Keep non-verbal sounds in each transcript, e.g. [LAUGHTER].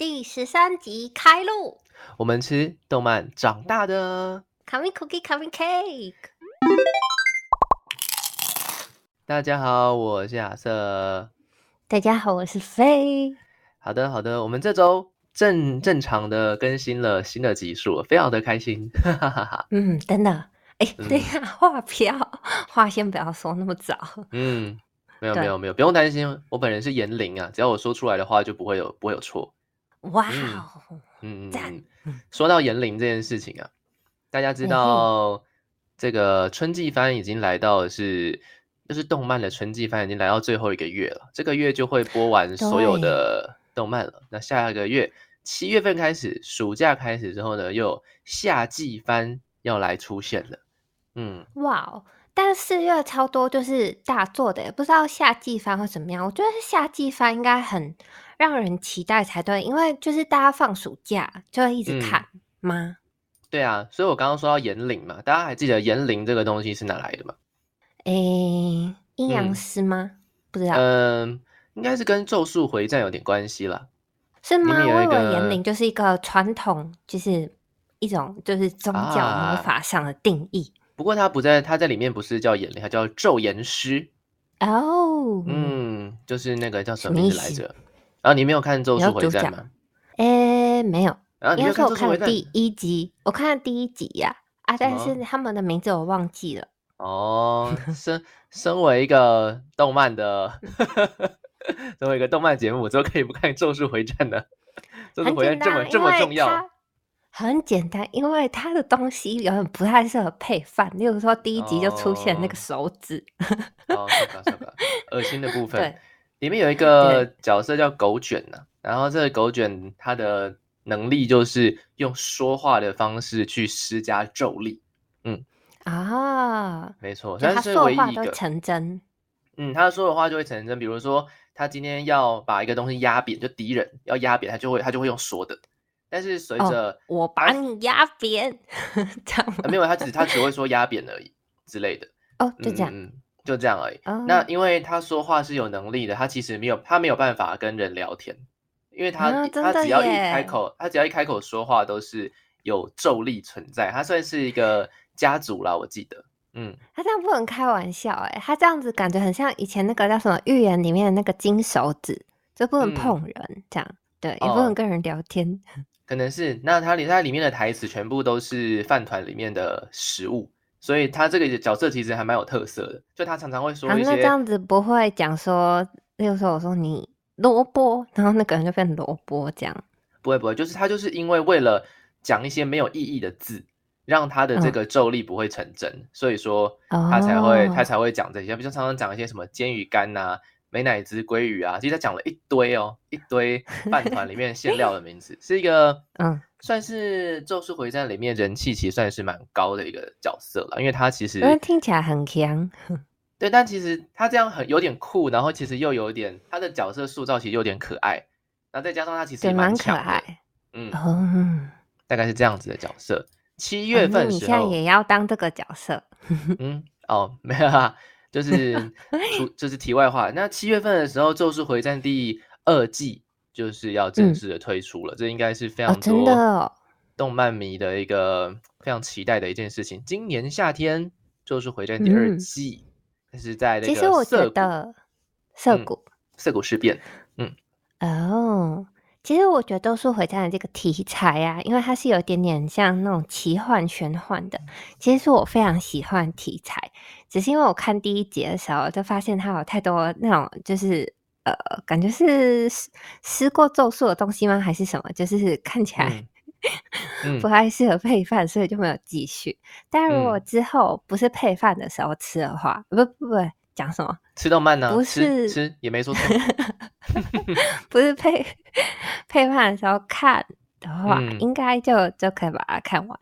第十三集开录。我们吃动漫长大的。Coming cookie, coming cake。大家好，我是亚瑟。大家好，我是飞。好的，好的，我们这周正正常的更新了新的集数，非常的开心。哈哈哈嗯，真的。哎，等一下，话不要，[LAUGHS] 话先不要说那么早。嗯，没有，没有，没有，不用担心，我本人是言灵啊，只要我说出来的话就不会有不会有错。哇哦，嗯嗯，说到言灵这件事情啊，大家知道这个春季番已经来到是，就是动漫的春季番已经来到最后一个月了，这个月就会播完所有的动漫了。那下个月七月份开始，暑假开始之后呢，又夏季番要来出现了。嗯，哇哦！但是四月超多就是大作的，也不知道夏季番会怎么样。我觉得夏季番应该很让人期待才对，因为就是大家放暑假就会一直看吗？对啊，所以我刚刚说到炎灵嘛，大家还记得炎灵这个东西是哪来的吗？诶，阴阳师吗？不知道。嗯，应该是跟咒术回战有点关系啦，是吗？我以为炎灵就是一个传统，就是一种就是宗教魔法上的定义。不过他不在，他在里面不是叫眼灵，他叫咒言师。哦，嗯，就是那个叫什么名字来着？然后你没有看《咒术回战》吗？哎，没有。然后你看我看了第一集，我看了第一集呀。啊，但是他们的名字我忘记了。哦，身身为一个动漫的，[LAUGHS] 身为一个动漫节目，我怎么可以不看《咒术回战》呢？《咒术回战》这么这么重要。很简单，因为它的东西有点不太适合配饭。例如说，第一集就出现那个手指，哦，恶心的部分。对，里面有一个角色叫狗卷呢，然后这个狗卷它的能力就是用说话的方式去施加咒力。嗯啊，没错，他说的话都成真。嗯，他说的话就会成真。比如说，他今天要把一个东西压扁，就敌人要压扁，他就会他就会用说的。但是随着我把你压扁，[LAUGHS] 这样没有，他只他只会说压扁而已之类的。哦，就这样，就这样而已。那因为他说话是有能力的，他其实没有他没有办法跟人聊天，因为他他只要一开口，他只要一开口说话都是有咒力存在。他算是一个家族啦，我记得。嗯，他这样不能开玩笑哎，他这样子感觉很像以前那个叫什么预言里面的那个金手指，就不能碰人，这样对，也不能跟人聊天。[LAUGHS] 可能是那他里他里面的台词全部都是饭团里面的食物，所以他这个角色其实还蛮有特色的。就他常常会说一些这样子，不会讲说，例如说我说你萝卜，然后那个人就变萝卜这样。不会不会，就是他就是因为为了讲一些没有意义的字，让他的这个咒力不会成真，所以说他才会他才会讲这些，比如常常讲一些什么煎鱼干呐。美乃滋鲑鱼啊，其实他讲了一堆哦，一堆饭团里面馅料的名字，是一个 [LAUGHS] 嗯，算是《咒术回战》里面人气其实算是蛮高的一个角色了，因为他其实听起来很强，[LAUGHS] 对，但其实他这样很有点酷，然后其实又有点他的角色塑造其实有点可爱，然后再加上他其实也蛮可爱，嗯，大概是这样子的角色。七月份你现在也要当这个角色，[LAUGHS] 嗯，哦，没有啊。就是 [LAUGHS] 出，这是题外话。那七月份的时候，《咒术回战》第二季就是要正式的推出了，这应该是非常多动漫迷的一个非常期待的一件事情。今年夏天，《就是回战》第二季，是在那个涩谷，涩谷，涩谷事变。嗯，哦。其实我觉得《都是回战》的这个题材啊，因为它是有点点像那种奇幻玄幻的，其实是我非常喜欢题材。只是因为我看第一集的时候，就发现它有太多那种就是呃，感觉是吃过咒术的东西吗？还是什么？就是看起来 [LAUGHS] 不太适合配饭，所以就没有继续。但如果之后不是配饭的时候吃的话，不不不。讲什么？吃动漫呢？不是吃也没说错，[LAUGHS] 不是配配饭的时候看的话，应该就就可以把它看完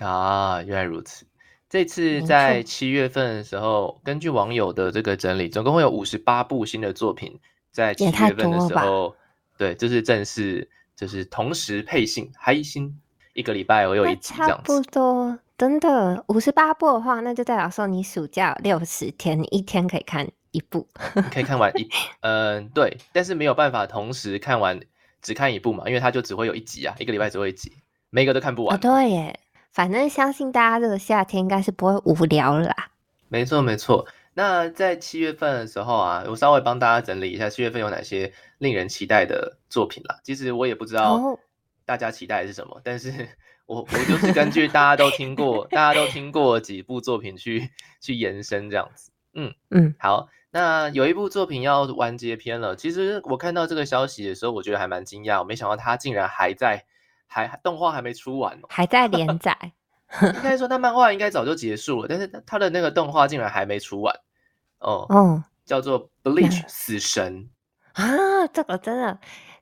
啊。原来如此。这次在七月份的时候，根据网友的这个整理，总共会有五十八部新的作品在七月份的时候，对，就是正式就是同时配信，还新一个礼拜我有一集这样子。真的五十八部的话，那就代表说你暑假六十天，你一天可以看一部，可以看完一，[LAUGHS] 嗯，对，但是没有办法同时看完只看一部嘛，因为它就只会有一集啊，一个礼拜只会一集，每个都看不完。对耶，反正相信大家这个夏天应该是不会无聊了啦。没错没错。那在七月份的时候啊，我稍微帮大家整理一下七月份有哪些令人期待的作品啦。其实我也不知道大家期待的是什么，但是 [LAUGHS] 我我就是根据大家都听过，大家都听过几部作品去去延伸这样子。嗯嗯，好。那有一部作品要完结篇了。其实我看到这个消息的时候，我觉得还蛮惊讶。我没想到它竟然还在，还动画还没出完哦，还在连载。应该说，他漫画应该早就结束了，但是他的那个动画竟然还没出完。哦哦，叫做《Bleach 死神》啊，这个真的，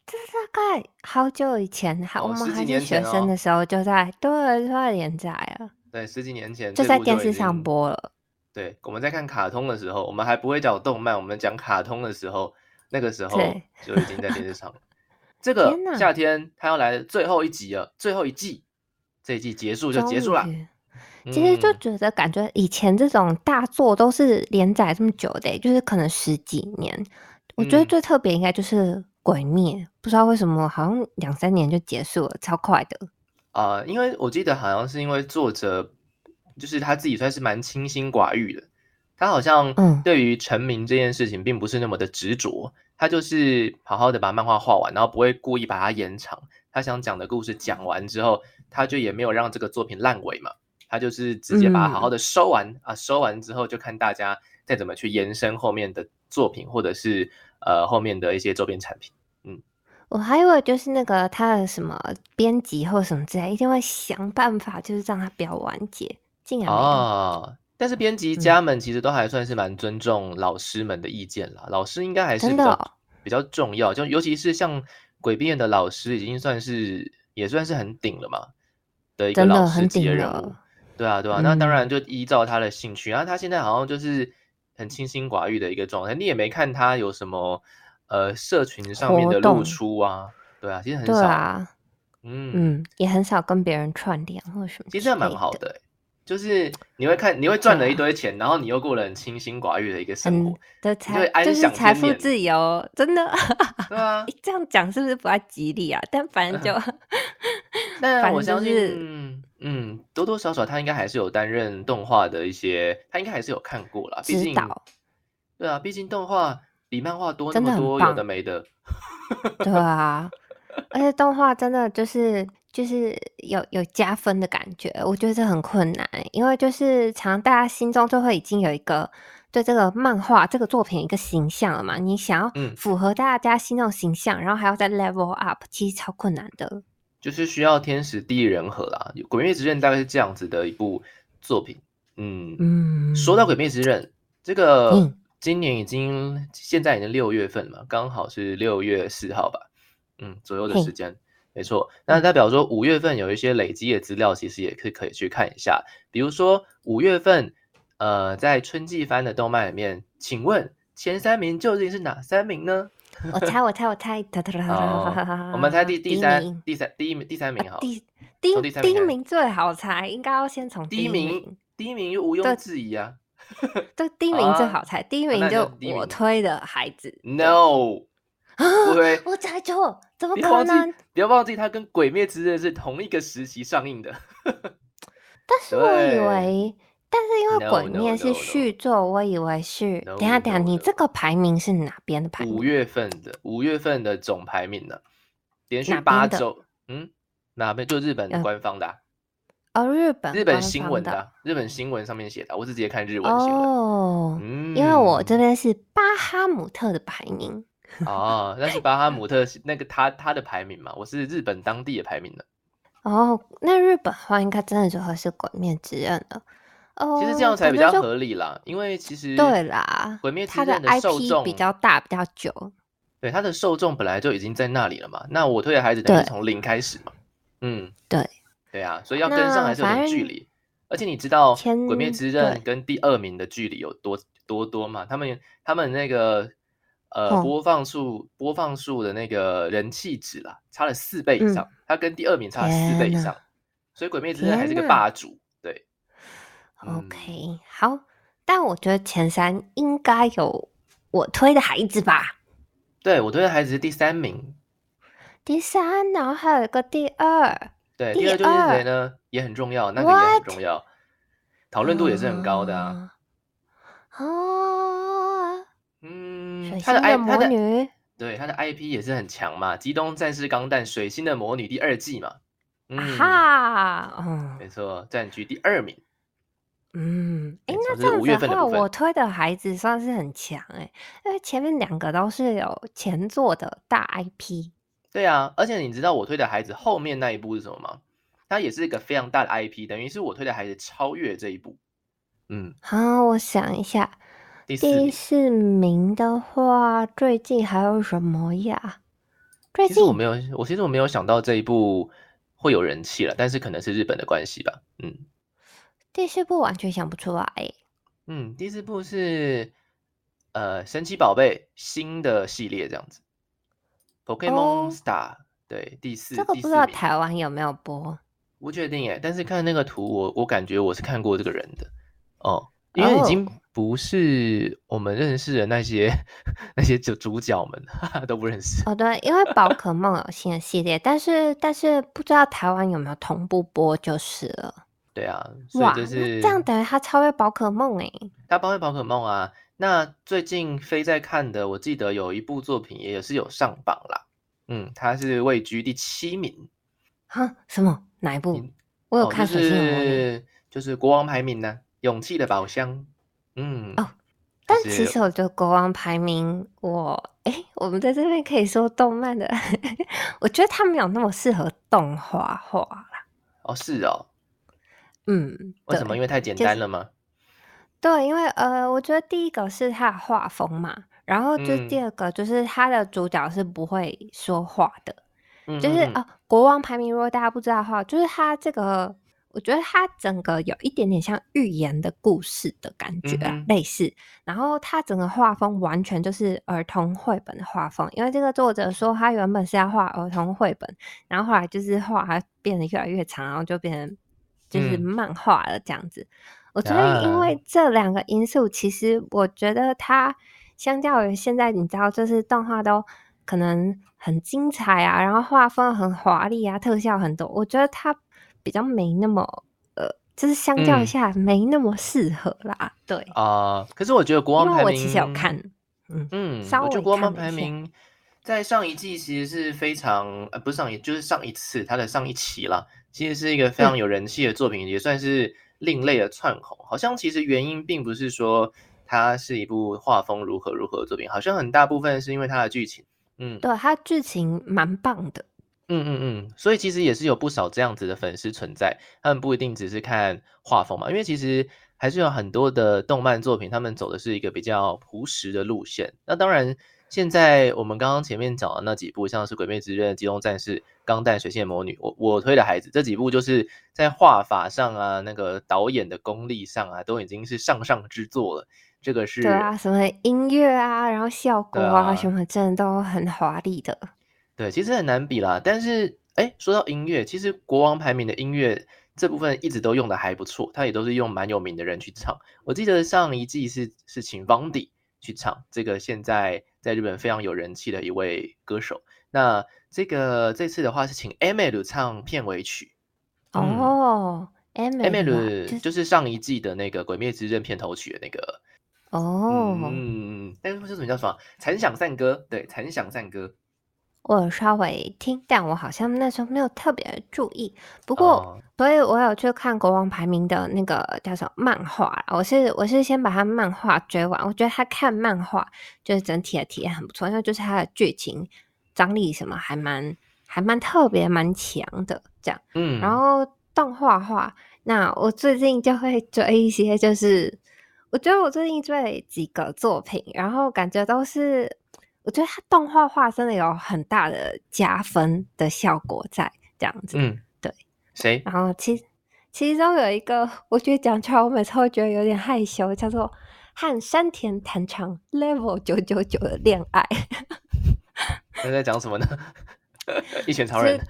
这是大概好久以前，还我们还是学生的时候就在对就在连载了。对，十几年前就在电视上播了。对，我们在看卡通的时候，我们还不会讲动漫，我们讲卡通的时候，那个时候就已经在电视上了。这 [LAUGHS] 个夏天他要来最后一集了，最后一季，这一季结束就结束了。其实就觉得感觉以前这种大作都是连载这么久的，就是可能十几年。我觉得最特别应该就是《鬼灭》，不知道为什么好像两三年就结束了，超快的。啊，因为我记得好像是因为作者。就是他自己算是蛮清心寡欲的，他好像对于成名这件事情并不是那么的执着，他就是好好的把漫画画完，然后不会故意把它延长。他想讲的故事讲完之后，他就也没有让这个作品烂尾嘛，他就是直接把它好好的收完啊，收完之后就看大家再怎么去延伸后面的作品，或者是呃后面的一些周边产品。嗯，我还以为就是那个他的什么编辑或什么之类，一定会想办法就是让它不要完结。竟然哦，但是编辑家们其实都还算是蛮尊重老师们的意见啦。老师应该还是比较比较重要，就尤其是像鬼辩的老师，已经算是也算是很顶了嘛的一个老师级的人物。对啊，对啊，那当然就依照他的兴趣。然后他现在好像就是很清心寡欲的一个状态，你也没看他有什么呃社群上面的露出啊。对啊，其实很少啊。嗯嗯，也很少跟别人串联或什么。其实蛮好的。就是你会看，你会赚了一堆钱，然后你又过了很清心寡欲的一个生活，的财就是财富自由，真的。对啊，[LAUGHS] 这样讲是不是不太吉利啊？但反正就，[LAUGHS] [LAUGHS] 但我相信，嗯，多多少少他应该还是有担任动画的一些，他应该还是有看过了。毕导。对啊，毕竟动画比漫画多那么多，有的没的。对啊，而且动画真的就是。就是有有加分的感觉，我觉得这很困难，因为就是常大家心中就会已经有一个对这个漫画这个作品一个形象了嘛，你想要符合大家心中形象，然后还要再 level up，其实超困难的。就是需要天时地利人和啦，《鬼灭之刃》大概是这样子的一部作品。嗯嗯，说到《鬼灭之刃》，这个今年已经现在已经六月份嘛，刚好是六月四号吧，嗯左右的时间。没错，那代表说五月份有一些累积的资料，其实也是可以去看一下。比如说五月份，呃，在春季番的动漫里面，请问前三名究竟是哪三名呢？[LAUGHS] 我猜，我猜，我猜，我们猜第第三、第三、第一名、第三名好。第第第一名最好猜，应该要先从第一名。第一名毋庸置疑啊！[LAUGHS] 对，第一名最好猜，第一名就我推的孩子。No。对，我猜错，怎么可能？不要忘记，它跟《鬼灭之刃》是同一个时期上映的。[LAUGHS] 但是我以为，但是因为《鬼灭》是续作，我以为是。等下，等下，你这个排名是哪边的排名？五月份的，五月份的总排名呢？连续八周，嗯，哪边？就日本官方的。哦，日本日本新闻的，日本新闻上面写的，我是直接看日文新闻。哦，嗯，因为我这边是巴哈姆特的排名。哦，那是巴哈姆 [LAUGHS] 特那个他他的排名嘛？我是日本当地的排名的。哦，那日本话应该真的就会是《鬼灭之刃》的。哦，其实这样才比较合理啦，因为其实对啦，《鬼灭之刃》的受众比较大，比较久。对，他的受众本来就已经在那里了嘛。那我推的孩子等于从零开始嘛。嗯，对，对啊，所以要跟上还是有点距离。而且你知道《鬼灭之刃》跟第二名的距离有多多多吗？他们他们那个。呃，播放数播放数的那个人气值啦，差了四倍以上，它跟第二名差了四倍以上，所以《鬼灭之刃》还是个霸主。对，OK，好，但我觉得前三应该有我推的孩子吧？对我推的孩子是第三名，第三，然后还有一个第二。对，第二就是谁呢？也很重要，那个也很重要，讨论度也是很高的啊。哦，嗯，他的 I 他的对他的 IP 也是很强嘛，《机动战士钢弹：水星的魔女》第二季嘛。哈，嗯，没错，占据第二名。嗯，哎，那这样子的话，我推的孩子算是很强哎，因为前面两个都是有前作的大 IP。对啊，而且你知道我推的孩子后面那一部是什么吗？它也是一个非常大的 IP，等于是我推的孩子超越这一部。嗯，好，我想一下，第四名的话，最近还有什么呀？最近我没有，我其实我没有想到这一部会有人气了，但是可能是日本的关系吧。嗯。第四部完全想不出来。嗯，第四部是呃神奇宝贝新的系列这样子，Pokemon Star。对，第四这个不知道台湾有没有播？不确定哎，但是看那个图，我我感觉我是看过这个人的哦，因为已经不是我们认识的那些那些主主角们哈哈都不认识。哦，[LAUGHS] 对，因为宝可梦有新的系列，但是但是不知道台湾有没有同步播就是了。对啊，所以就是这样，等于他超越宝可梦哎，他超越宝可梦啊。那最近飞在看的，我记得有一部作品也是有上榜啦。嗯，他是位居第七名。哈？什么？哪一部？我有看，是就是国王排名呢，《勇气的宝箱》。嗯哦，但其实我觉得国王排名，我哎，我们在这边可以说动漫的，[LAUGHS] 我觉得他没有那么适合动画化啦。哦，是哦。嗯，为什么？因为太简单了吗？对，因为呃，我觉得第一个是他的画风嘛，然后就第二个就是他的主角是不会说话的，就是啊，国王排名如果大家不知道的话，就是他这个，我觉得他整个有一点点像寓言的故事的感觉，类似，然后他整个画风完全就是儿童绘本的画风，因为这个作者说他原本是要画儿童绘本，然后后来就是画还变得越来越长，然后就变成。就是漫画了这样子，我觉得因为这两个因素，其实我觉得它相较于现在，你知道，就是动画都可能很精彩啊，然后画风很华丽啊，特效很多，我觉得它比较没那么呃，就是相较一下没那么适合啦。对啊，可是我觉得国王排名，我其实有看，嗯嗯，我觉得国王排名在上一季其实是非常呃，不是上一，就是上一次它的上一期了。其实是一个非常有人气的作品，也算是另类的窜红。好像其实原因并不是说它是一部画风如何如何的作品，好像很大部分是因为它的剧情。嗯，对，它剧情蛮棒的。嗯嗯嗯，所以其实也是有不少这样子的粉丝存在，他们不一定只是看画风嘛，因为其实还是有很多的动漫作品，他们走的是一个比较朴实的路线。那当然。现在我们刚刚前面讲的那几部，像是《鬼灭之刃》《机动战士》《钢弹水星魔女》，我我推的孩子这几部，就是在画法上啊，那个导演的功力上啊，都已经是上上之作了。这个是对啊，什么音乐啊，然后效果啊，什么真的都很华丽的。对，其实很难比啦。但是，哎，说到音乐，其实国王排名的音乐这部分一直都用的还不错，他也都是用蛮有名的人去唱。我记得上一季是是请 Vandy 去唱这个，现在。在日本非常有人气的一位歌手，那这个这次的话是请 Emil 唱片尾曲哦，Emil 就是上一季的那个《鬼灭之刃》片头曲的那个哦，嗯，但是这什么叫什么？残响赞歌，对，残响赞歌。我稍微听，但我好像那时候没有特别注意。不过，所以我有去看国王排名的那个叫什么漫画。我是我是先把他漫画追完，我觉得他看漫画就是整体的体验很不错，因为就是他的剧情张力什么还蛮还蛮特别蛮强的这样。嗯，然后动画化，那我最近就会追一些，就是我觉得我最近追几个作品，然后感觉都是。我觉得它动画化真的有很大的加分的效果在这样子，嗯，对，谁？然后其其中有一个，我觉得讲出来我每次会觉得有点害羞，叫做和山田谈长 level 九九九的恋爱。他在讲什么呢？一拳 [LAUGHS] 超人。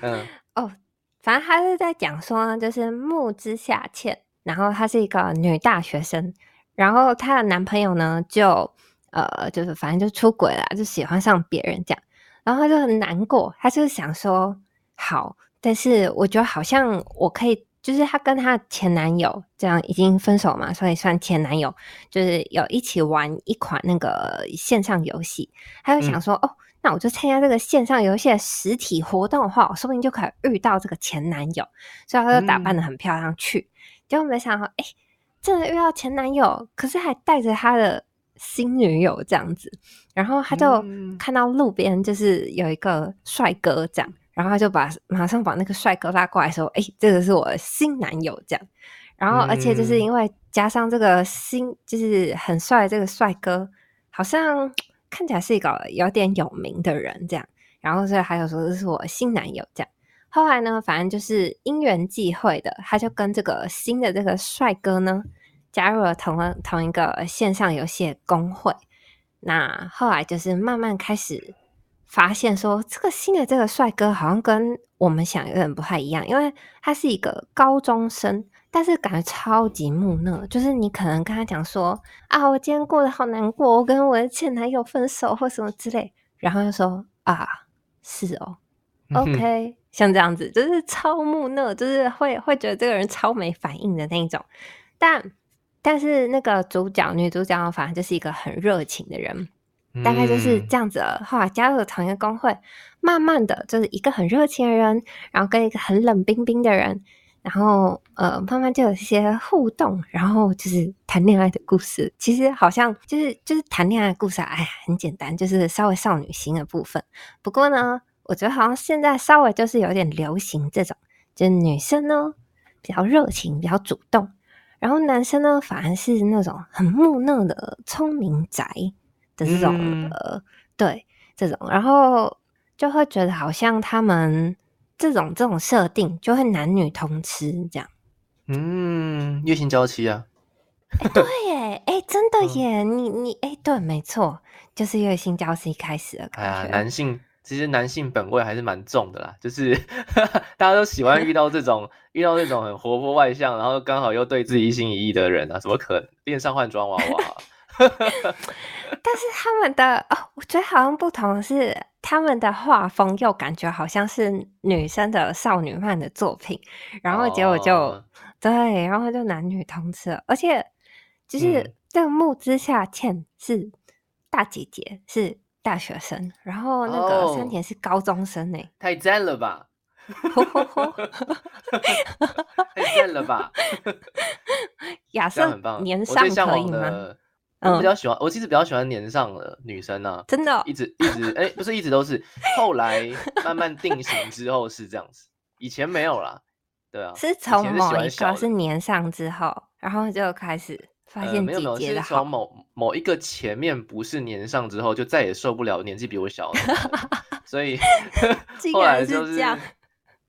嗯，[LAUGHS] 哦，反正他是在讲说，就是木之下茜，然后她是一个女大学生。然后她的男朋友呢，就呃，就是反正就出轨了，就喜欢上别人这样，然后她就很难过，她就是想说好，但是我觉得好像我可以。就是她跟她前男友这样已经分手嘛，所以算前男友。就是有一起玩一款那个线上游戏，她就想说：“哦，那我就参加这个线上游戏的实体活动的话，我说不定就可以遇到这个前男友。”所以她就打扮的很漂亮去。结果没想到，哎，真的遇到前男友，可是还带着他的新女友这样子。然后他就看到路边就是有一个帅哥这样。然后他就把马上把那个帅哥拉过来，说：“哎，这个是我新男友。”这样，然后而且就是因为加上这个新，就是很帅的这个帅哥，好像 [TSK] 看起来是一个有点有名的人，这样。然后所以还有说这是我新男友。这样，后来呢，反正就是因缘际会的，他就跟这个新的这个帅哥呢，加入了同同一个线上游戏公会。那后来就是慢慢开始。发现说这个新的这个帅哥好像跟我们想有点不太一样，因为他是一个高中生，但是感觉超级木讷。就是你可能跟他讲说啊，我今天过得好难过，我跟我的前男友分手或什么之类，然后就说啊，是哦，OK，像这样子，就是超木讷，就是会会觉得这个人超没反应的那种。但但是那个主角女主角反而就是一个很热情的人。大概就是这样子了。后来加入了同一个工会，慢慢的就是一个很热情的人，然后跟一个很冷冰冰的人，然后呃，慢慢就有一些互动，然后就是谈恋爱的故事。其实好像就是就是谈恋爱的故事，哎呀，很简单，就是稍微少女心的部分。不过呢，我觉得好像现在稍微就是有点流行这种，就是女生呢比较热情，比较主动，然后男生呢反而是那种很木讷的聪明宅。的这种呃，对这种，然后就会觉得好像他们这种这种设定就会男女通吃这样。嗯，月薪娇妻啊？对 [LAUGHS] 耶，哎，真的耶，你你哎，对，没错，就是月薪娇妻开始了。哎呀，男性其实男性本位还是蛮重的啦，就是 [LAUGHS] 大家都喜欢遇到这种遇到这种很活泼外向，然后刚好又对自己一心一意的人啊，怎么可能恋上换装娃娃？[LAUGHS] 但是他们的哦，我觉得好像不同的是，他们的画风又感觉好像是女生的少女漫的作品，然后结果就对，然后就男女通吃，而且就是这个木之下茜是大姐姐，是大学生，然后那个山田是高中生呢，太赞了吧！[LAUGHS] 太赞了吧！[LAUGHS] 亚瑟年上可以吗？我比较喜欢，我其实比较喜欢年上的女生呢，真的，一直一直哎，不是一直都是，后来慢慢定型之后是这样子，以前没有啦，对啊，是从某一个是年上之后，然后就开始发现没有没有，是从某某一个前面不是年上之后，就再也受不了年纪比我小的，所以 [LAUGHS] 后来就是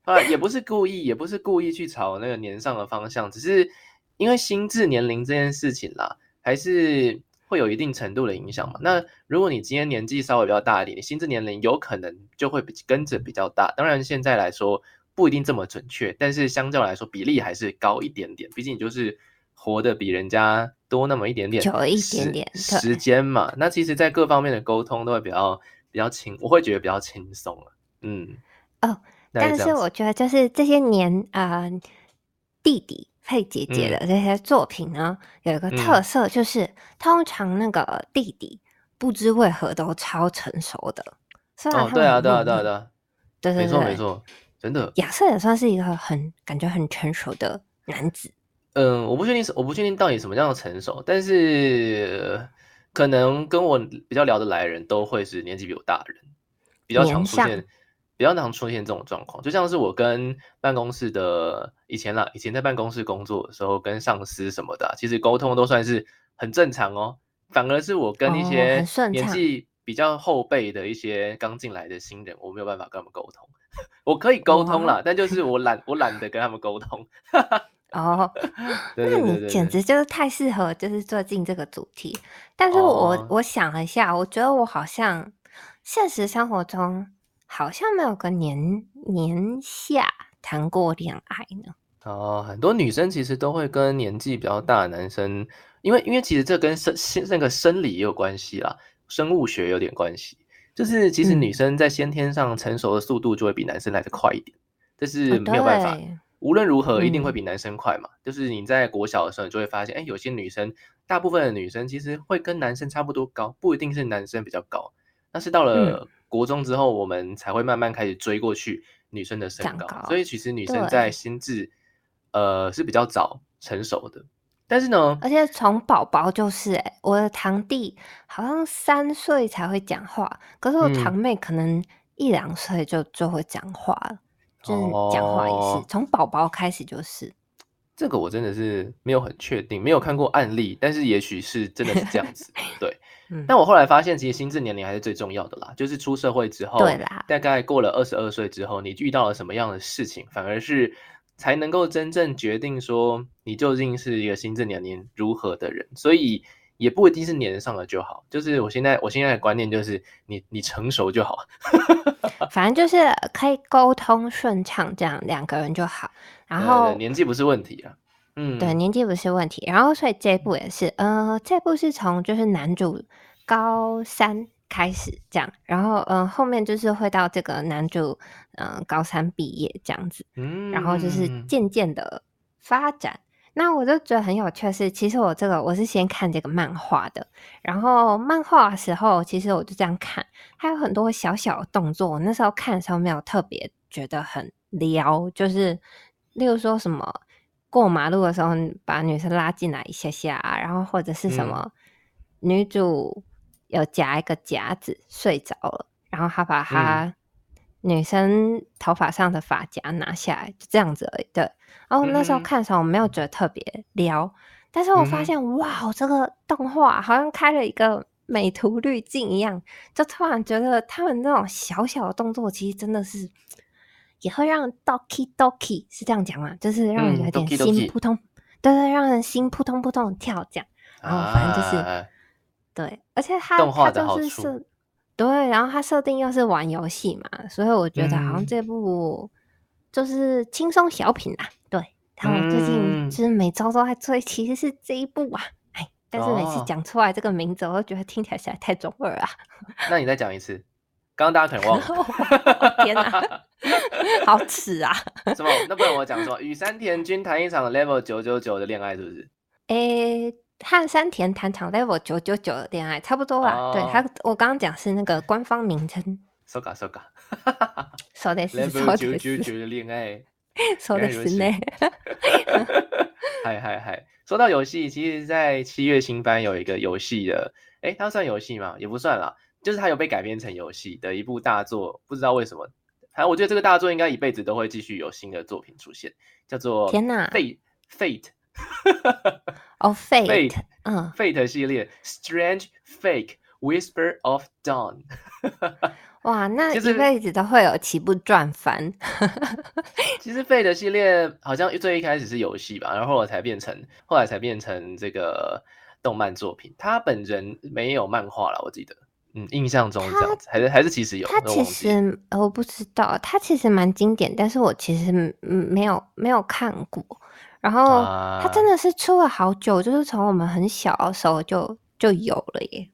后来也不是故意，也不是故意去朝那个年上的方向，只是因为心智年龄这件事情啦。还是会有一定程度的影响嘛？那如果你今天年纪稍微比较大一点，你心智年龄有可能就会跟着比较大。当然现在来说不一定这么准确，但是相较来说比例还是高一点点。毕竟你就是活得比人家多那么一点点，久一点点时间嘛。那其实，在各方面的沟通都会比较比较轻，我会觉得比较轻松了。嗯，哦，但是我觉得就是这些年啊，弟弟。配姐姐的这些作品呢，有一个特色，就是通常那个弟弟不知为何都超成熟的。哦，对啊，对啊，对啊，对，对对，没错没错，真的。亚瑟也算是一个很感觉很成熟的男子。嗯，我不确定是我不确定到底什么样的成熟，但是可能跟我比较聊得来的人都会是年纪比我大的人，比较常出现。比较常出现这种状况，就像是我跟办公室的以前啦，以前在办公室工作的时候，跟上司什么的，其实沟通都算是很正常哦。反而是我跟一些年纪比较后辈的一些刚进来的新人，我没有办法跟他们沟通。[LAUGHS] 我可以沟通啦，但就是我懒，我懒得跟他们沟通。[LAUGHS] 哦，[LAUGHS] 那你简直就是太适合，就是做进这个主题。但是我我想了一下，我觉得我好像现实生活中。好像没有跟年年下谈过恋爱呢。哦，很多女生其实都会跟年纪比较大的男生，因为因为其实这跟生那个生理也有关系啦，生物学有点关系。就是其实女生在先天上成熟的速度就会比男生来的快一点，这是没有办法。无论如何，一定会比男生快嘛。就是你在国小的时候，你就会发现，哎，有些女生，大部分的女生其实会跟男生差不多高，不一定是男生比较高。但是到了国中之后，我们才会慢慢开始追过去女生的身高。所以其实女生在心智，呃，是比较早成熟的。但是呢，而且从宝宝就是，哎，我的堂弟好像三岁才会讲话，可是我堂妹可能一两岁就就会讲话了，就是讲话也是从宝宝开始就是。这个我真的是没有很确定，没有看过案例，但是也许是真的是这样子。[LAUGHS] 对，但我后来发现，其实心智年龄还是最重要的啦。就是出社会之后，对啦，大概过了二十二岁之后，你遇到了什么样的事情，反而是。才能够真正决定说你究竟是一个心智年龄如何的人，所以也不一定是粘上了就好。就是我现在我现在的观念就是你你成熟就好，[LAUGHS] 反正就是可以沟通顺畅，这样两个人就好。然后年纪不是问题啊，嗯，对，年纪不是问题。然后所以这部也是，呃，这部是从就是男主高三。开始这样，然后嗯，后面就是会到这个男主嗯高三毕业这样子，嗯，然后就是渐渐的发展。那我就觉得很有趣是，其实我这个我是先看这个漫画的，然后漫画的时候，其实我就这样看，还有很多小小的动作。我那时候看的时候没有特别觉得很撩，就是例如说什么过马路的时候把女生拉进来一下下，然后或者是什么女主。有夹一个夹子睡着了，然后他把他女生头发上的发夹拿下来，就这样子而已。对，然后那时候看的时候我没有觉得特别撩，但是我发现哇，这个动画好像开了一个美图滤镜一样，就突然觉得他们那种小小的动作，其实真的是也会让 doki doki 是这样讲嘛？就是让人有点心扑通，对对，让人心扑通扑通跳这样。然后反正就是。对，而且它它就是设对，然后它设定又是玩游戏嘛，所以我觉得好像这部就是轻松小品啊。对，然后最近就是每周都在追，其实是这一部啊。哎，但是每次讲出来这个名字，我都觉得听起来实在太中二啊。[LAUGHS] 那你再讲一次，刚刚大家可能忘了。[LAUGHS] 天哪，[LAUGHS] 好耻啊！什么？那不然我讲说，与山田君谈一场 level 九九九的恋爱，是不是？诶。和山田谈场 level 九九九的恋爱差不多吧？对他，我刚刚讲是那个官方名称。So ga so ga，说的是说的是九九九的恋爱，[LAUGHS] 说的是呢。[LAUGHS] 嗨嗨嗨！说到游戏，其实，在七月新番有一个游戏的，哎，它算游戏吗？也不算啦，就是它有被改编成游戏的一部大作。不知道为什么，反正我觉得这个大作应该一辈子都会继续有新的作品出现，叫做天哪，Fate Fate。哦，Fate，嗯，Fate 系列，Strange Fake Whisper of Dawn。[LAUGHS] 哇，那一辈子都会有起步转翻。其实 Fate 系列好像最一开始是游戏吧，然后后来才变成，后来才变成这个动漫作品。他本人没有漫画了，我记得，嗯，印象中这样子，还是还是其实有。他其实我不知道，他其实蛮经典，但是我其实没有没有看过。然后它真的是出了好久，就是从我们很小的时候就就有了耶。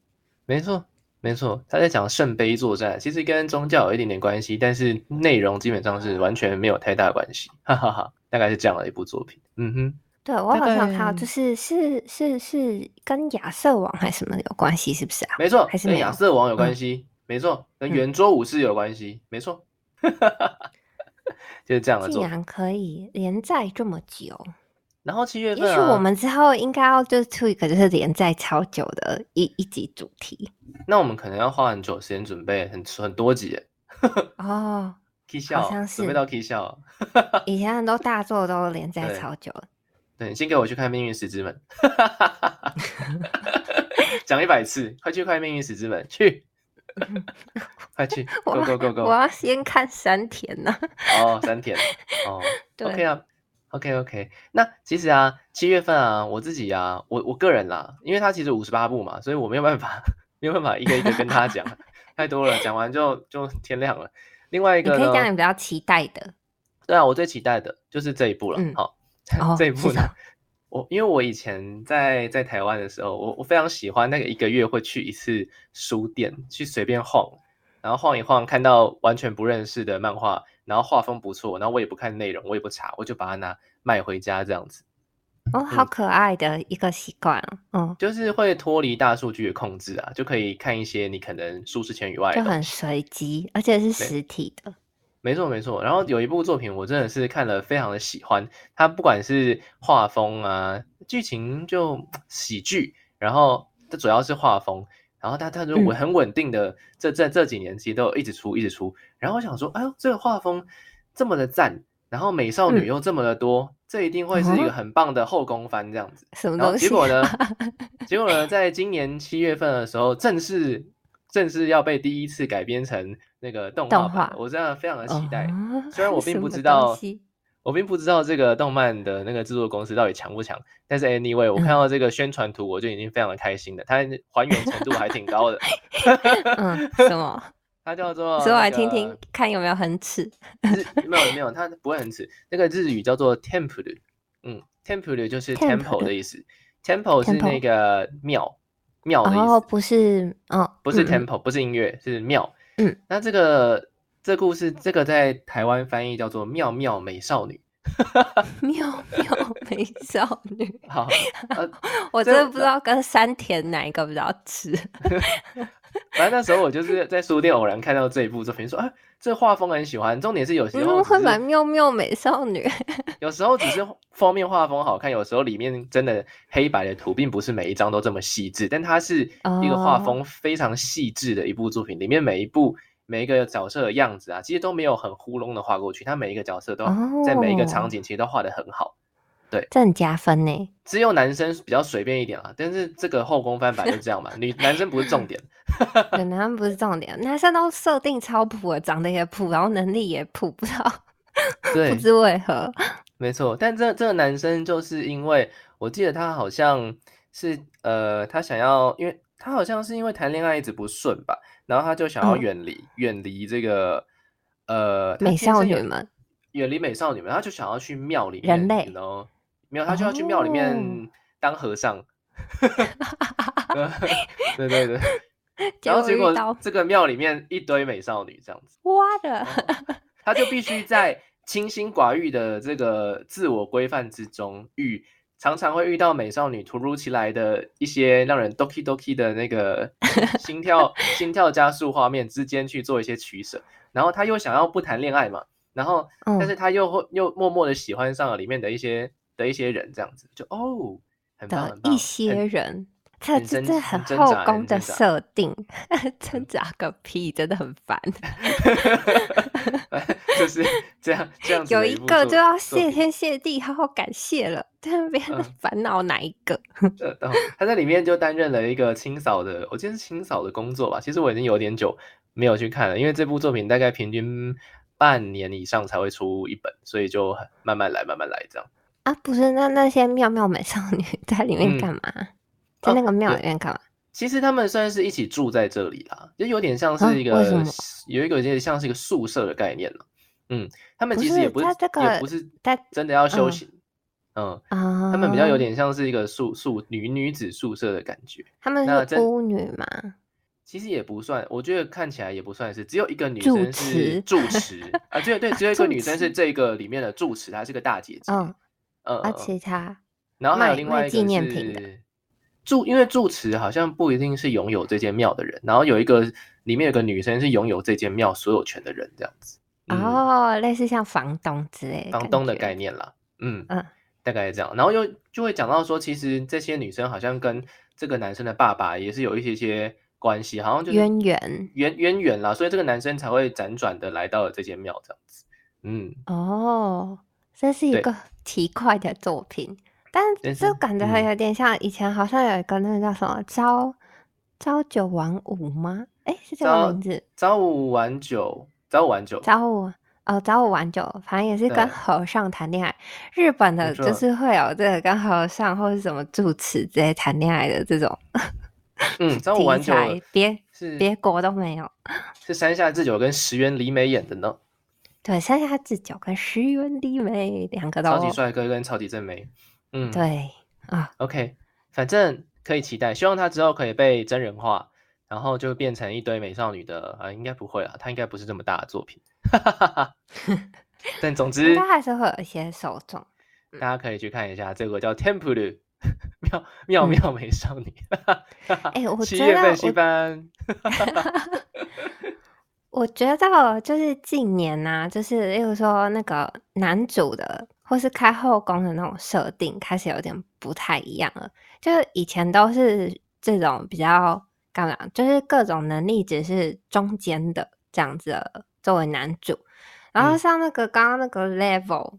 没错，没错，他在讲圣杯作战，其实跟宗教有一点点关系，但是内容基本上是完全没有太大关系。哈哈哈，大概是这样的一部作品。嗯哼，对我好像看到，就是是是是跟亚瑟王还是什么有关系，是不是啊？没错，还是跟亚瑟王有关系。没错，跟圆桌武士有关系。没错。[LAUGHS] 就是这样的，竟然可以连载这么久。然后七月份，也许我们之后应该要就出一个就是连载超久的一一集主题。那我们可能要花很久时间准备，很很多集。哦，好像是准备到 K 笑。以前很多大作都连载超久。[LAUGHS] 对，先给我去看《命运石之门》。[LAUGHS] 讲一百次，快去看《命运石之门》，去。[LAUGHS] 快去，Go Go Go Go！我要先看山田呢。哦，山田。哦，[LAUGHS] OK 啊，OK OK。那其实啊，七月份啊，我自己啊，我我个人啦，因为他其实五十八部嘛，所以我没有办法，没有办法一个一个跟他讲，太多了，讲完就就天亮了。另外一个，你可以讲你比较期待的。对啊，我最期待的就是这一部了。好，[LAUGHS] 这一部呢，我因为我以前在在台湾的时候，我我非常喜欢那个一个月会去一次书店，去随便晃，然后晃一晃，看到完全不认识的漫画，然后画风不错，然后我也不看内容，我也不查，我就把它拿买回家这样子。哦，好可爱的一个习惯哦，嗯，就是会脱离大数据的控制啊，就可以看一些你可能舒适圈以外，就很随机，而且是实体的。没错没错，然后有一部作品我真的是看了非常的喜欢，它不管是画风啊，剧情就喜剧，然后它主要是画风，然后它它就稳很稳定的，这这这几年其实都有一直出一直出，然后我想说，哎呦，这个画风这么的赞，然后美少女又这么的多，这一定会是一个很棒的后宫番这样子。什么东西？结果呢？[LAUGHS] 结果呢？在今年七月份的时候，正式正式要被第一次改编成。那个动画，我真的非常的期待。虽然我 [LAUGHS] 并不知道，我并不知道这个动漫的那个制作公司到底强不强，但是 anyway，我看到这个宣传图，我就已经非常的开心了。它还原程度还挺高的。[LAUGHS] 嗯，什么？[LAUGHS] 它叫做……所以我来听听，看有没有很耻？没有没有，它不会很耻。那个日语叫做 temple，嗯，temple 就是 temple 的意思。temple 是那个庙庙的意思，不是哦，不是 temple，不是音乐，是庙。嗯，那这个这故事，这个在台湾翻译叫做《妙妙美少女 [LAUGHS]》。妙妙美少女，[LAUGHS] 好，[LAUGHS] 我真的不知道跟山田哪一个比较吃。反正那时候我就是在书店偶然看到这一部作品，说啊，这画风很喜欢。重点是有时候会买妙妙美少女，[LAUGHS] 有时候只是封面画风好看，有时候里面真的黑白的图并不是每一张都这么细致，但它是一个画风非常细致的一部作品，里面每一部每一个角色的样子啊，其实都没有很糊弄的画过去，它每一个角色都在每一个场景其实都画的很好。对，这很加分呢。只有男生比较随便一点啊，但是这个后宫翻版就这样嘛，女男生不是重点。[LAUGHS] 对，男生不是重点，男生都设定超普的，长得也普，然后能力也普，不知道，[LAUGHS] 对，不知为何。没错，但这这个男生就是因为我记得他好像是呃，他想要，因为他好像是因为谈恋爱一直不顺吧，然后他就想要远离远离这个呃美少女们，远离美少女们，他就想要去庙里面，人类，然后。没有，他就要去庙里面当和尚。[LAUGHS] 对 [LAUGHS] 对对，然后结果这个庙里面一堆美少女这样子，哇的，他就必须在清心寡欲的这个自我规范之中，遇常常会遇到美少女突如其来的一些让人 doki doki 的那个 [LAUGHS] 心跳心跳加速画面之间去做一些取舍，然后他又想要不谈恋爱嘛，然后但是他又会又默默的喜欢上了里面的一些。的一些人这样子，就哦，的一些人，这这这很后宫的设定，[LAUGHS] 挣扎个屁，真的很烦。[LAUGHS] 就是这 [LAUGHS] 样这样，有一个就要谢天谢地，好好感谢了，特别烦恼哪一个？他在里面就担任了一个清扫的，我记得是清扫的工作吧。其实我已经有点久没有去看了，因为这部作品大概平均半年以上才会出一本，所以就慢慢来，慢慢来这样。啊，不是，那那些妙妙美少女 [LAUGHS] 在里面干嘛？在那个庙里面干嘛？其实他们算是一起住在这里啦，就有点像是一个有一个有点像是一个宿舍的概念了。嗯，他们其实也不是也不是真的要修行，嗯啊，他们比较有点像是一个宿宿女女子宿舍的感觉。他们是巫女吗？其实也不算，我觉得看起来也不算是，只有一个女生是住持啊，对对，只有一个女生是这个里面的住持，她是个大姐姐。呃，而其他，然后还有另外一个是住，因为住持好像不一定是拥有这间庙的人，然后有一个里面有个女生是拥有这间庙所有权的人，这样子。哦，类似像房东之类，房东的概念啦。嗯嗯，大概是这样。然后又就会讲到说，其实这些女生好像跟这个男生的爸爸也是有一些些关系，好像就渊源渊渊源啦，所以这个男生才会辗转的来到了这间庙这样子。嗯，哦。这是一个奇怪的作品，但就感觉还有点像以前好像有一个那个叫什么朝朝九晚五吗？哎，是这个名字？朝五晚九，朝五晚九，朝五哦，朝五晚九，反正也是跟和尚谈恋爱。日本的就是会有这个跟和尚或是什么住持之类谈恋爱的这种。嗯，朝五晚九，别是别国都没有，是山下智久跟石原里美演的呢。对，剩下智久跟石原里美两个都超级帅哥跟超级正美。嗯，对啊，OK，反正可以期待，希望他之后可以被真人化，然后就变成一堆美少女的啊，应该不会啊，他应该不是这么大的作品。哈哈哈但总之，他还是会有一些受众，大家可以去看一下这个叫 Temple 妙妙妙美少女。[LAUGHS] 哎，我七月份新番。我觉得就是近年呐，就是例如说那个男主的或是开后宫的那种设定开始有点不太一样了。就是以前都是这种比较干嘛，就是各种能力只是中间的这样子作为男主。然后像那个刚刚那个 level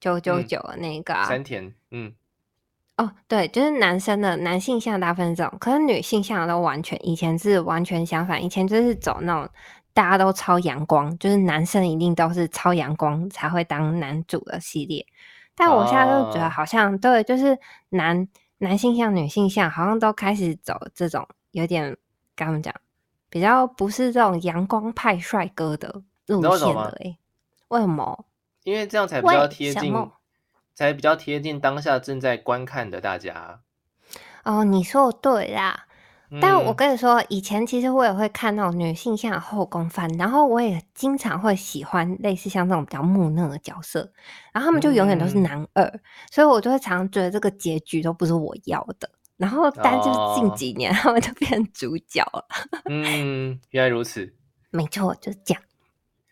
九九九的那个山田，嗯，哦对，就是男生的男性向大分这种，可是女性向都完全以前是完全相反，以前就是走那种。大家都超阳光，就是男生一定都是超阳光才会当男主的系列。但我现在就觉得好像对，就是男男性向、女性向，好像都开始走这种有点该怎么讲，比较不是这种阳光派帅哥的路线了。哎，为什么？因为这样才比较贴近，才比较贴近当下正在观看的大家。哦，你说的对啦。但我跟你说，以前其实我也会看那种女性向后宫番，然后我也经常会喜欢类似像这种比较木讷的角色，然后他们就永远都是男二，所以我就会常常觉得这个结局都不是我要的。然后，但就是近几年他们就变主角了。[LAUGHS] 嗯，原来如此。没错，就是这样。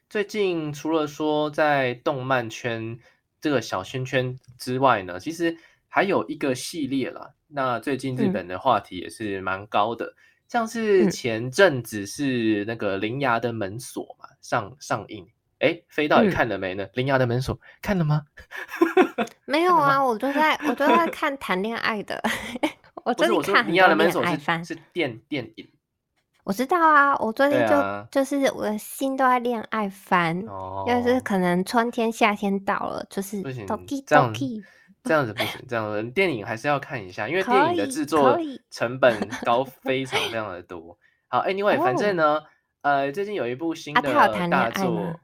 最近除了说在动漫圈这个小圈圈之外呢，其实还有一个系列了。那最近日本的话题也是蛮高的，像是前阵子是那个《铃芽的门锁》嘛上上映，哎，飞到底看了没呢？《铃芽的门锁》看了吗？[LAUGHS] 没有啊，我都在我都在 [LAUGHS] 看谈恋爱的，我最近看《铃芽的门锁》是是电电影，我知道啊，我最近就就是我的心都在恋爱番，就是可能春天夏天到了，就是这样。这样子不行，这样子电影还是要看一下，因为电影的制作成本高 [LAUGHS] 非常非常的多。好，Anyway，反正呢，呃，最近有一部新的大作，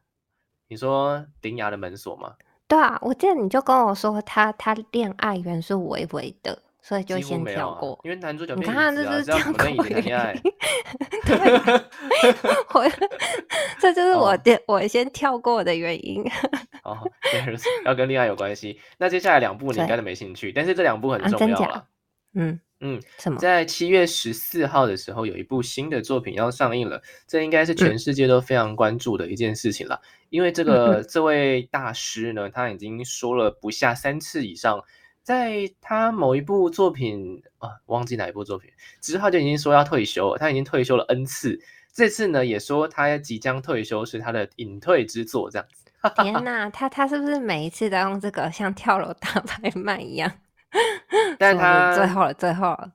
你说《铃芽的门锁》吗？对啊，我记得你就跟我说他他恋爱元素微微的。所以就先跳过，因为男主角你看这就是这样跟你谈恋爱。[LAUGHS] 对，我 [LAUGHS] 这就是我的我先跳过的原因。哦，要跟恋爱有关系。那接下来两部你应该都没兴趣，但是这两部很重要了。嗯嗯，什么？在七月十四号的时候，有一部新的作品要上映了，这应该是全世界都非常关注的一件事情了。因为这个这位大师呢，他已经说了不下三次以上。在他某一部作品啊，忘记哪一部作品之后就已经说要退休了。他已经退休了 N 次，这次呢也说他即将退休是他的隐退之作，这样子。天哪，他他是不是每一次都用这个像跳楼大拍卖一样？[LAUGHS] 但他最后了，最后了。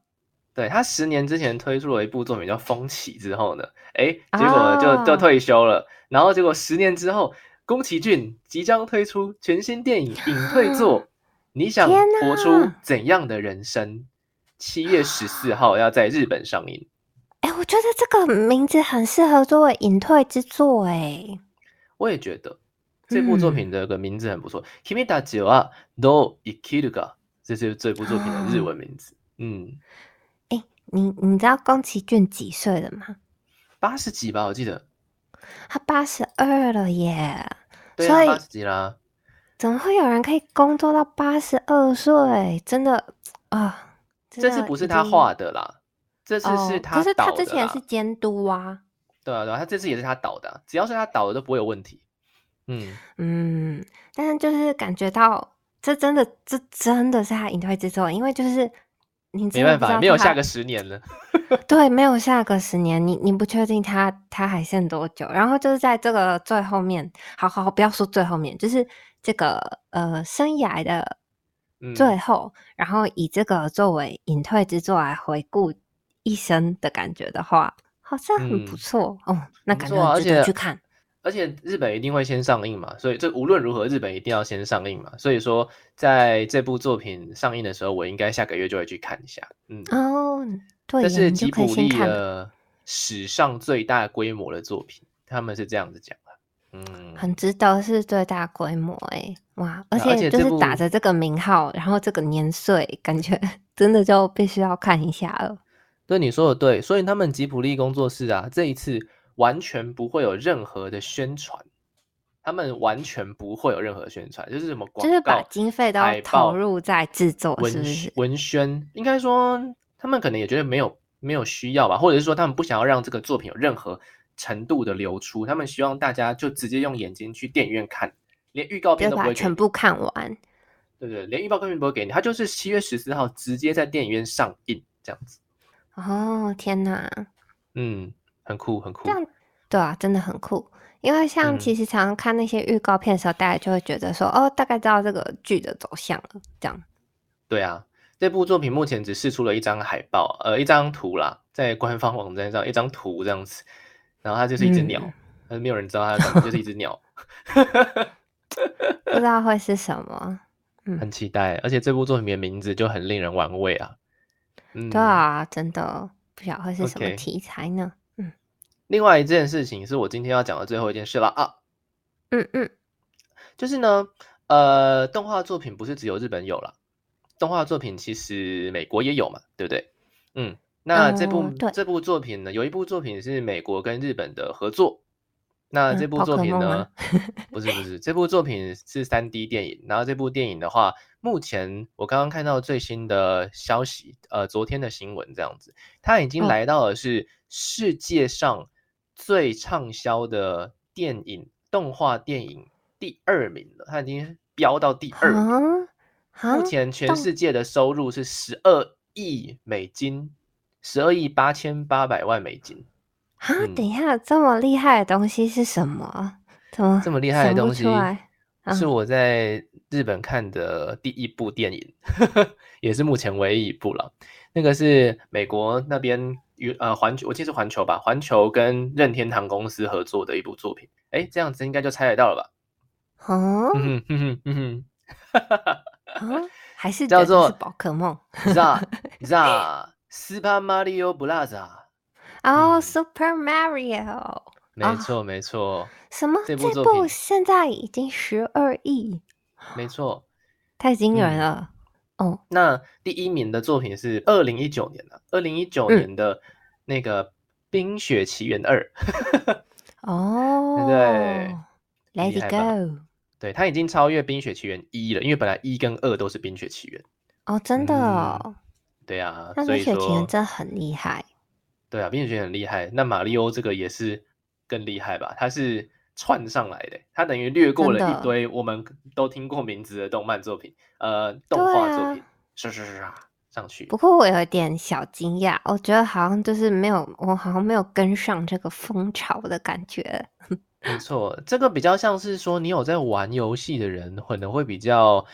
对他十年之前推出了一部作品叫《风起》之后呢，哎，结果就就退休了。然后结果十年之后，宫崎骏即将推出全新电影隐退作。你想活出怎样的人生？七月十四号要在日本上映。哎，我觉得这个名字很适合作为隐退之作。哎，我也觉得这部作品的个名字很不错。Kimita j o do ikiruga，这是这部作品的日文名字。嗯，哎，你你知道宫崎骏几岁了吗？八十几吧，我记得。他八十二了耶。对啊，八十几啦。怎么会有人可以工作到八十二岁？真的啊！这次不是他画的啦，这次是他可是他之前是监督啊。对啊，对啊，他这次也是他导的，只要是他导的都不会有问题。嗯嗯，但是就是感觉到这真的，这真的是他隐退之作，因为就是你没办法，没有下个十年了。[LAUGHS] 对，没有下个十年，你你不确定他他还剩多久。然后就是在这个最后面，好好好，不要说最后面，就是。这个呃，生涯的最后，然后以这个作为隐退之作来回顾一生的感觉的话，好像很不错哦。那感觉值得去看。而且日本一定会先上映嘛，所以这无论如何，日本一定要先上映嘛。所以说，在这部作品上映的时候，我应该下个月就会去看一下。嗯哦，对，这是吉卜力的史上最大规模的作品，他们是这样子讲的。嗯。很值得是最大规模哎，哇！而且就是打着这个名号，然后这个年岁，感觉 [LAUGHS] 真的就必须要看一下了。对你说的对，所以他们吉普力工作室啊，这一次完全不会有任何的宣传。他们完全不会有任何宣传，就是什么广告，就是把经费都投入在制作，文文宣。应该说，他们可能也觉得没有没有需要吧，或者是说，他们不想要让这个作品有任何程度的流出。他们希望大家就直接用眼睛去电影院看，连预告片都不会全部看完。对对，连预告片都不会给你，他就是七月十四号直接在电影院上映这样子。哦，天哪！嗯，很酷，很酷。这样对啊，真的很酷。因为像其实常常看那些预告片的时候，大家就会觉得说，哦，大概知道这个剧的走向了，这样。对啊，这部作品目前只试出了一张海报，呃，一张图啦，在官方网站上一张图这样子，然后它就是一只鸟，但是没有人知道它就是一只鸟，不知道会是什么，嗯，很期待，而且这部作品的名字就很令人玩味啊，嗯，对啊，真的不晓得会是什么题材呢。另外一件事情是我今天要讲的最后一件事了啊，嗯嗯，就是呢，呃，动画作品不是只有日本有了，动画作品其实美国也有嘛，对不对？嗯，那这部这部作品呢，有一部作品是美国跟日本的合作，那这部作品呢，[LAUGHS] 不是不是，这部作品是三 D 电影，然后这部电影的话，目前我刚刚看到最新的消息，呃，昨天的新闻这样子，它已经来到了是世界上。最畅销的电影动画电影第二名了，它已经飙到第二名。目前全世界的收入是十二亿美金，十二亿八千八百万美金。啊，等一下，这么厉害的东西是什么？怎么这么厉害的东西？是我在日本看的第一部电影，[LAUGHS] 也是目前唯一一部了。那个是美国那边。呃，环球，我记得是环球吧？环球跟任天堂公司合作的一部作品，哎，这样子应该就猜得到了吧？哦，嗯哼嗯哼，哈哈哈还是叫做宝可梦？za [LAUGHS] za Super Mario Bros. 哦，Super Mario，没错没错。什么？这部现在已经十二亿？没错，太惊人了。哦，那第一名的作品是二零一九年的，二零一九年的那个《冰雪奇缘二》。[LAUGHS] 哦，对，Let it go。对，它已经超越《冰雪奇缘一》了，因为本来一跟二都是《冰雪奇缘》。哦，真的。对啊，那《冰雪奇缘》真的很厉害。对啊，《冰雪奇缘》很厉害。那马里欧这个也是更厉害吧？它是。串上来的，它等于略过了一堆我们都听过名字的动漫作品，呃，动画作品，是是是啊，上去。不过我有点小惊讶，我觉得好像就是没有，我好像没有跟上这个风潮的感觉。没错，这个比较像是说，你有在玩游戏的人可能会比较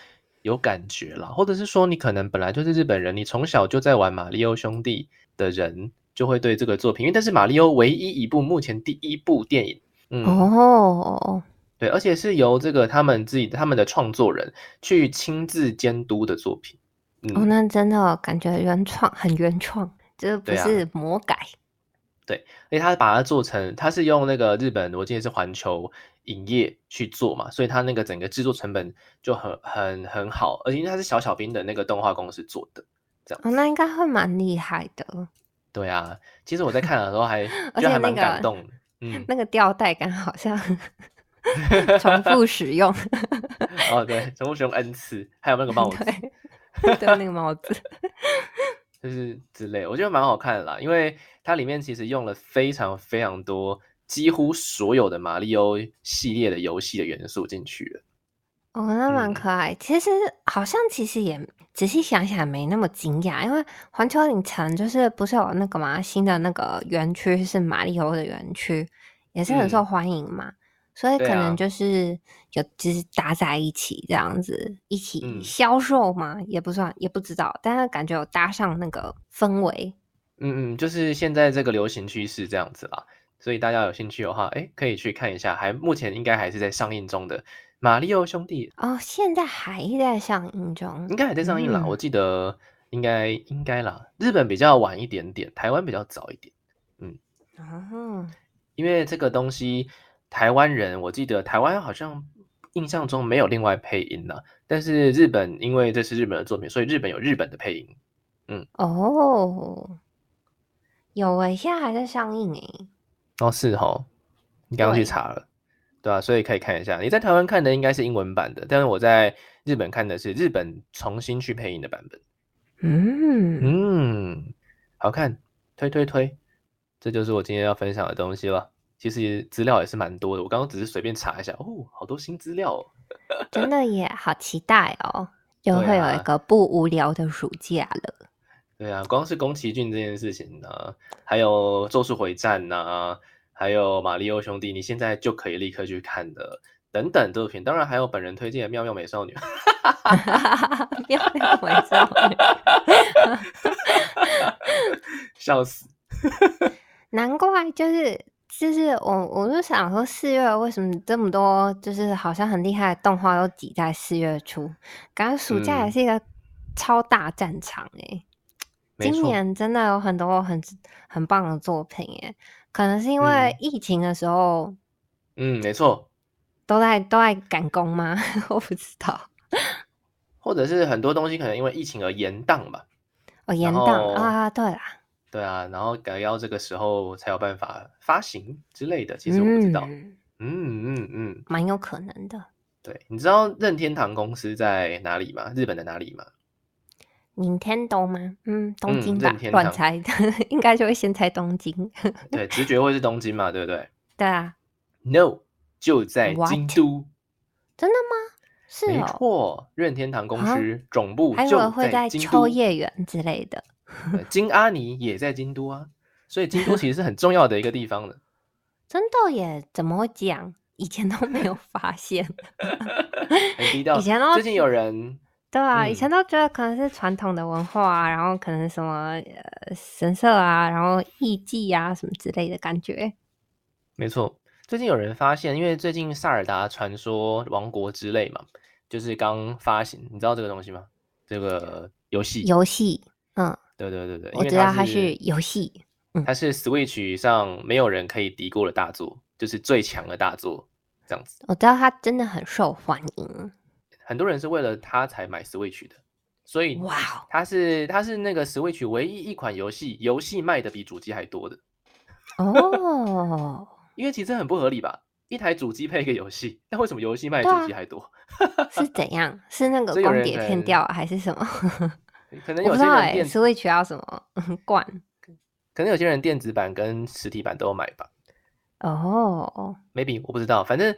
有感觉了，或者是说你可能本来就是日本人，你从小就在玩马里奥兄弟的人，就会对这个作品，因为这是马里奥唯一一部目前第一部电影。嗯哦，对，而且是由这个他们自己他们的创作人去亲自监督的作品。哦，那真的感觉原创，很原创，这不是魔改。对，而且他把它做成，他是用那个日本，我记得是环球影业去做嘛，所以他那个整个制作成本就很很很好，而且因为他是小小兵的那个动画公司做的，这样。哦，那应该会蛮厉害的。对啊，其实我在看的时候还 [LAUGHS] 而且还蛮感动。嗯，那个吊带感好像 [LAUGHS] 重复 [LAUGHS] 使用。哦，对，重复使用 n 次，还有那个帽子，对，那个帽子，就是之类，我觉得蛮好看的啦，因为它里面其实用了非常非常多，几乎所有的马里奥系列的游戏的元素进去了。哦，那蛮可爱。其实好像其实也仔细想想没那么惊讶，因为环球影城就是不是有那个嘛新的那个园区是马里欧的园区，也是很受欢迎嘛，所以可能就是有就是搭在一起这样子一起销售嘛，也不算也不知道，但是感觉有搭上那个氛围。嗯嗯，就是现在这个流行趋势这样子啦，所以大家有兴趣的话，哎，可以去看一下，还目前应该还是在上映中的。马里奥兄弟哦，现在还在上映中，应该还在上映啦。我记得应该应该啦，日本比较晚一点点，台湾比较早一点。嗯，哦，因为这个东西台湾人，我记得台湾好像印象中没有另外配音呢，但是日本因为这是日本的作品，所以日本有日本的配音。嗯，哦，有诶，现在还在上映诶。哦，是哦，你刚刚去查了，对吧？所以可以看一下，你在台湾看的应该是英文版的，但是我在日本看的是日本重新去配音的版本。嗯嗯，好看，推推推，这就是我今天要分享的东西了。其实资料也是蛮多的，我刚刚只是随便查一下，哦，好多新资料，哦，[LAUGHS] 真的也好期待哦，又会有一个不无聊的暑假了。对啊，光是宫崎骏这件事情呢，还有《咒术回战》呐，还有《马里奥兄弟》，你现在就可以立刻去看的，等等作品，当然还有本人推荐的《妙妙美少女》。[LAUGHS] 妙妙美少女，[LAUGHS] 笑死！难怪就是。就是我，我就想说，四月为什么这么多，就是好像很厉害的动画都挤在四月初？感觉暑假也是一个超大战场哎。今年真的有很多很很棒的作品哎，可能是因为疫情的时候，嗯，没错，都在都在赶工吗？[LAUGHS] 我不知道，或者是很多东西可能因为疫情而延档吧？哦，延档啊，对啦。对啊，然后改要这个时候才有办法发行之类的，其实我不知道。嗯嗯嗯，蛮有可能的。对，你知道任天堂公司在哪里吗？日本的哪里吗？Nintendo 吗？嗯，东京吧。乱猜，[LAUGHS] 应该就会先猜东京。对，直觉会是东京嘛，对不对？[LAUGHS] 对啊。No，就在京都。真的吗？是没错，任天堂公司总部就会在秋叶原之类的。金阿尼也在京都啊，所以京都其实是很重要的一个地方的。[LAUGHS] 真的耶？怎么会讲？以前都没有发现。很低调。[LAUGHS] 以前都最近有人对啊，以前都觉得可能是传统的文化啊，然后可能什么呃神社啊，然后艺伎啊什么之类的感觉。没错，最近有人发现，因为最近《萨尔达传说：王国之泪》嘛，就是刚发行，你知道这个东西吗？这个游戏游戏，嗯。对对对对，我知道它是游戏，它是 Switch 上没有人可以敌过的大作，就是最强的大作，这样子。我知道它真的很受欢迎，很多人是为了它才买 Switch 的，所以哇，它是它是那个 Switch 唯一一款游戏，游戏卖的比主机还多的。哦，因为其实很不合理吧？一台主机配一个游戏，那为什么游戏卖主机还多？[LAUGHS] 是怎样？是那个光碟片掉还是什么？可能有些人电 Switch 要什么 [LAUGHS] 罐？可能有些人电子版跟实体版都有买吧。哦，maybe 我不知道。反正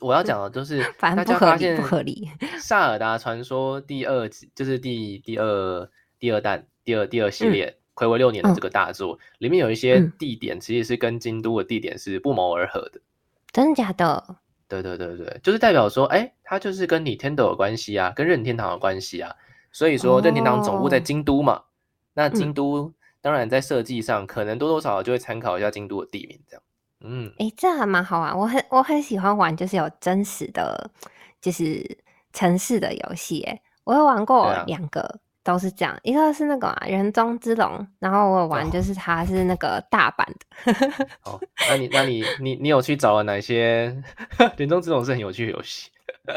我要讲的就是，[LAUGHS] 大家发现不合理。[LAUGHS] 萨尔达传说第二集就是第第二第二弹第二第二系列，暌违六年的这个大作，里面有一些地点其实是跟京都的地点是不谋而合的。真的假的？对对对对，就是代表说，哎，它就是跟 Nintendo 有关系啊，跟任天堂有关系啊。所以说，任天堂总部在京都嘛，那京都当然在设计上可能多多少少就会参考一下京都的地名，这样。嗯，哎，这还蛮好玩，我很我很喜欢玩，就是有真实的，就是城市的游戏。哎，我有玩过两个，都是这样，一个是那个啊人中之龙，然后我有玩就是它是那个大阪的。哦，那你那你你你有去找了哪些 [LAUGHS] 人中之龙是很有趣的游戏？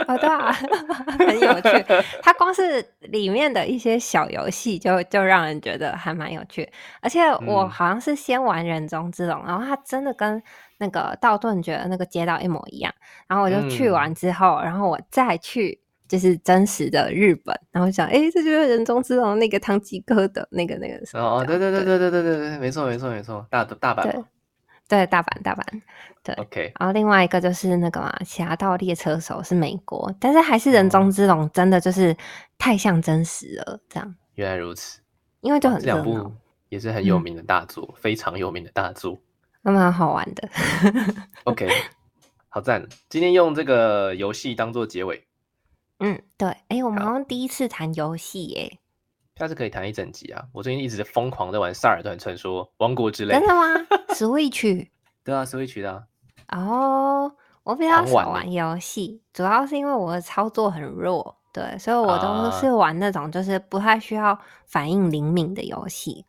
哦，对啊，[LAUGHS] 很有趣。它光是里面的一些小游戏，就就让人觉得还蛮有趣。而且我好像是先玩人中之龙，然后它真的跟那个道顿觉得那个街道一模一样。然后我就去完之后，然后我再去就是真实的日本，然后想，哎，这就是人中之龙那个汤吉哥的那个那个什么？哦，对对对对对对对对，没错没错没错，大大阪。对，大阪，大阪，对，OK。然后另外一个就是那个嘛，《侠盗猎车手》是美国，但是还是人中之龙，真的就是太像真实了，这样。原来如此，因为就很这两部也是很有名的大作，非常有名的大作，那蛮好玩的。OK，[LAUGHS] 好赞！今天用这个游戏当做结尾。嗯，对，哎，我们好像第一次谈游戏耶。下次可以谈一整集啊！我最近一直疯狂在玩《萨尔顿传说：王国之泪》。真的吗？[LAUGHS] Switch？对啊，Switch 的。哦，我比较少玩游戏，主要是因为我的操作很弱，对，所以我都是玩那种就是不太需要反应灵敏的游戏。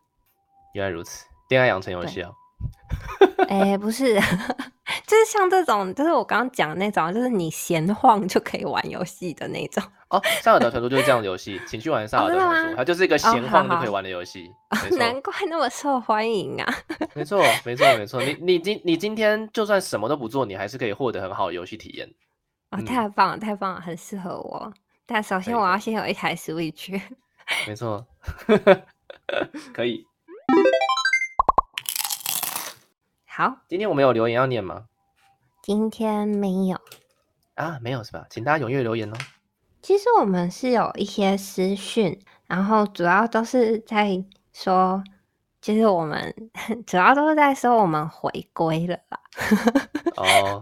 原来如此，恋爱养成游戏啊？哎，不是，[LAUGHS] 就是像这种，就是我刚刚讲的那种，就是你闲晃就可以玩游戏的那种。哦，萨尔达传说就是这样的游戏，请去玩萨尔达传说，它就是一个闲晃就可以玩的游戏。难怪那么受欢迎啊！[LAUGHS] 没错，没错，没错。你你今你今天就算什么都不做，你还是可以获得很好的游戏体验。哦，太棒了，太棒了，很适合我。但首先我要先有一台 Switch。[LAUGHS] 没错，[LAUGHS] 可以。好，今天我们有留言要念吗？今天没有啊，没有是吧？请大家踊跃留言哦。其实我们是有一些私讯，然后主要都是在说，就是我们 [LAUGHS] 主要都是在说我们回归了啦。[LAUGHS] 哦，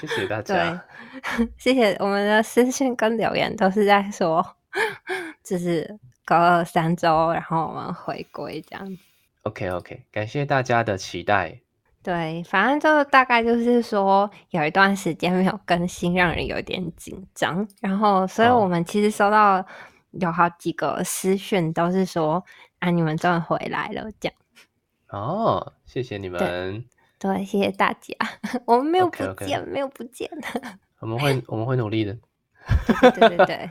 谢谢大家。对，[LAUGHS] 谢谢我们的私讯跟留言都是在说，就是隔了三周，然后我们回归这样子。OK OK，感谢大家的期待。对，反正就大概就是说，有一段时间没有更新，让人有点紧张。然后，所以我们其实收到有好几个私讯，都是说啊，你们终于回来了，这样。哦，谢谢你们。对，谢谢大家。[LAUGHS] 我们没有不见，没有不见。我们会，我们会努力的。对 [LAUGHS] 对对。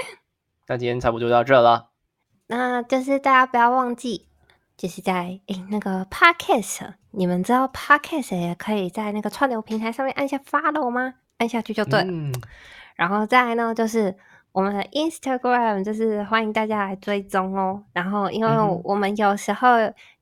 [LAUGHS] 那今天差不多就到这了。那就是大家不要忘记。就是在诶那个 podcast，你们知道 podcast 也可以在那个串流平台上面按下 follow 吗？按下去就对。然后再来呢，就是我们的 Instagram，就是欢迎大家来追踪哦。然后因为我们有时候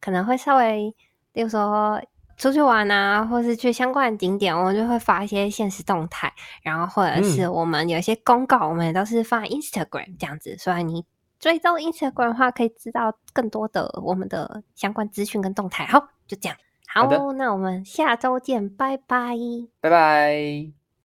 可能会稍微，比如说出去玩啊，或是去相关的景点，我们就会发一些现实动态。然后或者是我们有一些公告，我们也都是放 Instagram 这样子。所以你。追踪 Instagram 的话，可以知道更多的我们的相关资讯跟动态。好，就这样。好，那我们下周见，拜拜，拜拜。